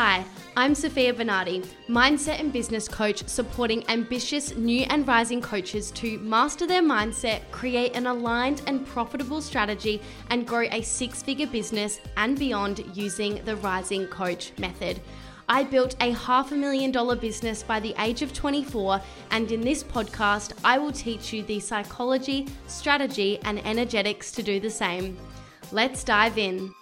Hi, I'm Sofia Bernardi, mindset and business coach supporting ambitious new and rising coaches to master their mindset, create an aligned and profitable strategy, and grow a six figure business and beyond using the Rising Coach method. I built a half a million dollar business by the age of 24, and in this podcast, I will teach you the psychology, strategy, and energetics to do the same. Let's dive in.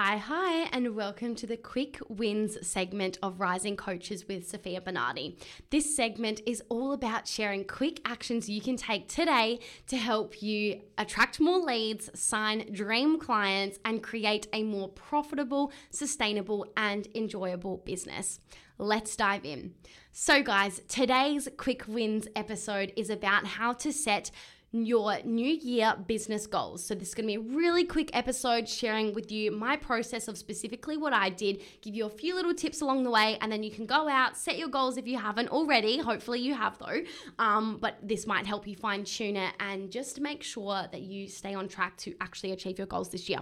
Hi, hi, and welcome to the Quick Wins segment of Rising Coaches with Sofia Bernardi. This segment is all about sharing quick actions you can take today to help you attract more leads, sign dream clients, and create a more profitable, sustainable, and enjoyable business. Let's dive in. So, guys, today's Quick Wins episode is about how to set your new year business goals. So, this is going to be a really quick episode sharing with you my process of specifically what I did, give you a few little tips along the way, and then you can go out, set your goals if you haven't already. Hopefully, you have though. Um, but this might help you fine tune it and just make sure that you stay on track to actually achieve your goals this year.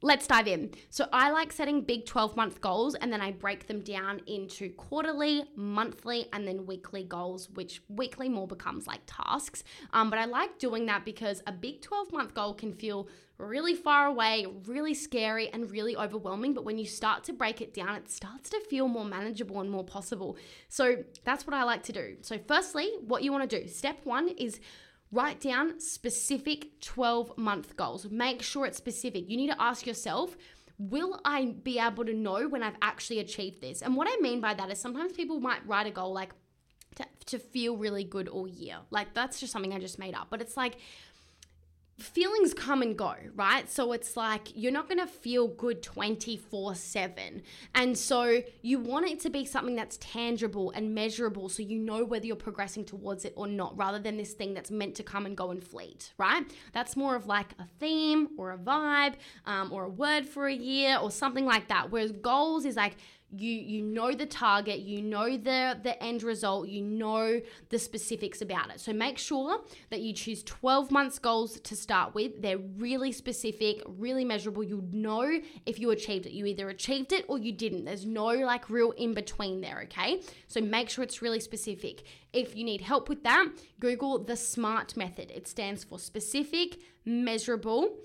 Let's dive in. So, I like setting big 12 month goals and then I break them down into quarterly, monthly, and then weekly goals, which weekly more becomes like tasks. Um, but I like doing that because a big 12 month goal can feel really far away, really scary, and really overwhelming. But when you start to break it down, it starts to feel more manageable and more possible. So, that's what I like to do. So, firstly, what you want to do step one is Write down specific 12 month goals. Make sure it's specific. You need to ask yourself, will I be able to know when I've actually achieved this? And what I mean by that is sometimes people might write a goal like to, to feel really good all year. Like that's just something I just made up. But it's like, feelings come and go, right? So it's like you're not going to feel good 24 7. And so you want it to be something that's tangible and measurable so you know whether you're progressing towards it or not, rather than this thing that's meant to come and go and fleet, right? That's more of like a theme or a vibe um, or a word for a year or something like that. Whereas goals is like, you you know the target you know the the end result you know the specifics about it. So make sure that you choose 12 months goals to start with. They're really specific really measurable. You know if you achieved it. You either achieved it or you didn't. There's no like real in between there okay? So make sure it's really specific. If you need help with that google the smart method. It stands for specific measurable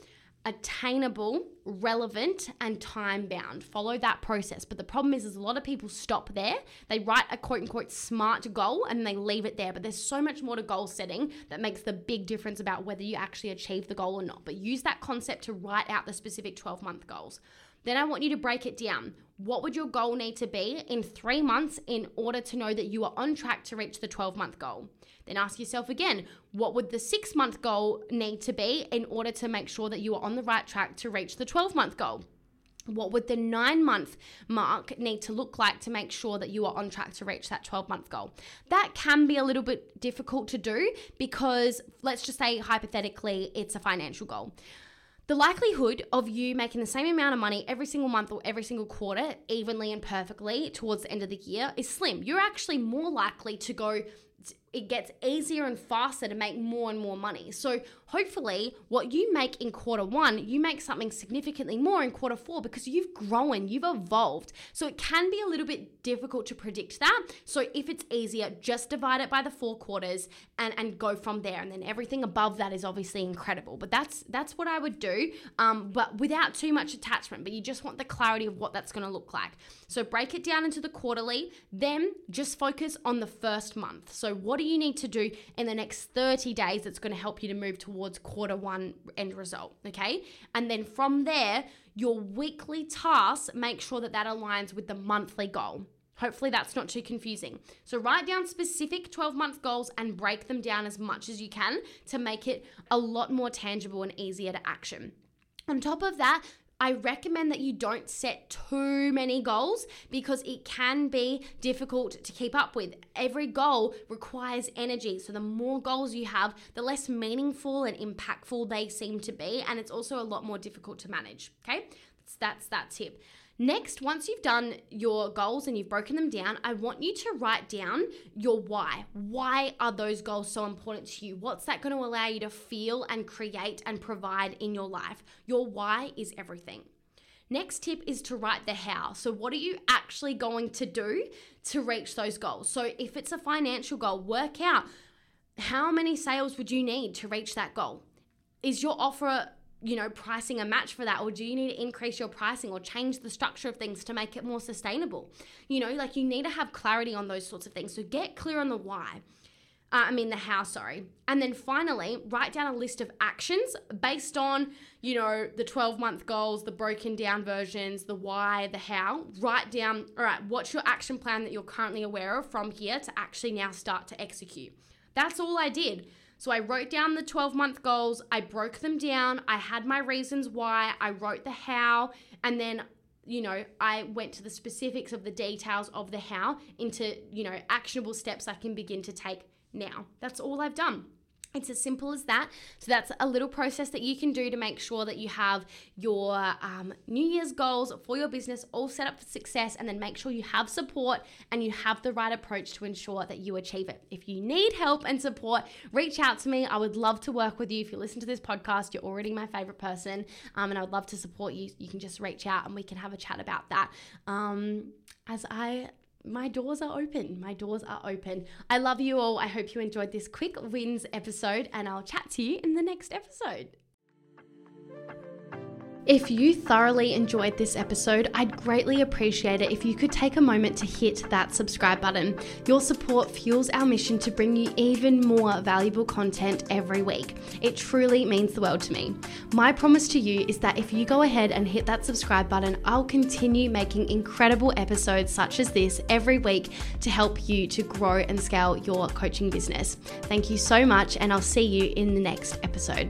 attainable, relevant, and time bound. Follow that process. But the problem is, is a lot of people stop there. They write a quote unquote smart goal and they leave it there. But there's so much more to goal setting that makes the big difference about whether you actually achieve the goal or not. But use that concept to write out the specific 12 month goals. Then I want you to break it down. What would your goal need to be in three months in order to know that you are on track to reach the 12 month goal? Then ask yourself again, what would the six month goal need to be in order to make sure that you are on the right track to reach the 12 month goal? What would the nine month mark need to look like to make sure that you are on track to reach that 12 month goal? That can be a little bit difficult to do because, let's just say, hypothetically, it's a financial goal the likelihood of you making the same amount of money every single month or every single quarter, evenly and perfectly towards the end of the year, is slim. You're actually more likely to go it gets easier and faster to make more and more money. So hopefully what you make in quarter 1, you make something significantly more in quarter 4 because you've grown, you've evolved. So it can be a little bit difficult to predict that. So if it's easier, just divide it by the four quarters and and go from there and then everything above that is obviously incredible. But that's that's what I would do um, but without too much attachment, but you just want the clarity of what that's going to look like. So break it down into the quarterly, then just focus on the first month. So what do you need to do in the next 30 days that's going to help you to move towards quarter one end result? Okay. And then from there, your weekly tasks, make sure that that aligns with the monthly goal. Hopefully, that's not too confusing. So, write down specific 12 month goals and break them down as much as you can to make it a lot more tangible and easier to action. On top of that, I recommend that you don't set too many goals because it can be difficult to keep up with. Every goal requires energy. So the more goals you have, the less meaningful and impactful they seem to be. And it's also a lot more difficult to manage. Okay. That's, that tip. Next, once you've done your goals and you've broken them down, I want you to write down your why. Why are those goals so important to you? What's that going to allow you to feel and create and provide in your life? Your why is everything. Next tip is to write the how. So, what are you actually going to do to reach those goals? So, if it's a financial goal, work out how many sales would you need to reach that goal? Is your offer you know, pricing a match for that? Or do you need to increase your pricing or change the structure of things to make it more sustainable? You know, like you need to have clarity on those sorts of things. So get clear on the why. Uh, I mean, the how, sorry. And then finally, write down a list of actions based on, you know, the 12 month goals, the broken down versions, the why, the how. Write down, all right, what's your action plan that you're currently aware of from here to actually now start to execute. That's all I did. So I wrote down the 12 month goals, I broke them down, I had my reasons why, I wrote the how, and then you know, I went to the specifics of the details of the how into, you know, actionable steps I can begin to take now. That's all I've done. It's as simple as that. So that's a little process that you can do to make sure that you have your um, New Year's goals for your business all set up for success, and then make sure you have support and you have the right approach to ensure that you achieve it. If you need help and support, reach out to me. I would love to work with you. If you listen to this podcast, you're already my favorite person, um, and I would love to support you. You can just reach out and we can have a chat about that. Um, as I my doors are open. My doors are open. I love you all. I hope you enjoyed this quick wins episode, and I'll chat to you in the next episode. If you thoroughly enjoyed this episode, I'd greatly appreciate it if you could take a moment to hit that subscribe button. Your support fuels our mission to bring you even more valuable content every week. It truly means the world to me. My promise to you is that if you go ahead and hit that subscribe button, I'll continue making incredible episodes such as this every week to help you to grow and scale your coaching business. Thank you so much, and I'll see you in the next episode.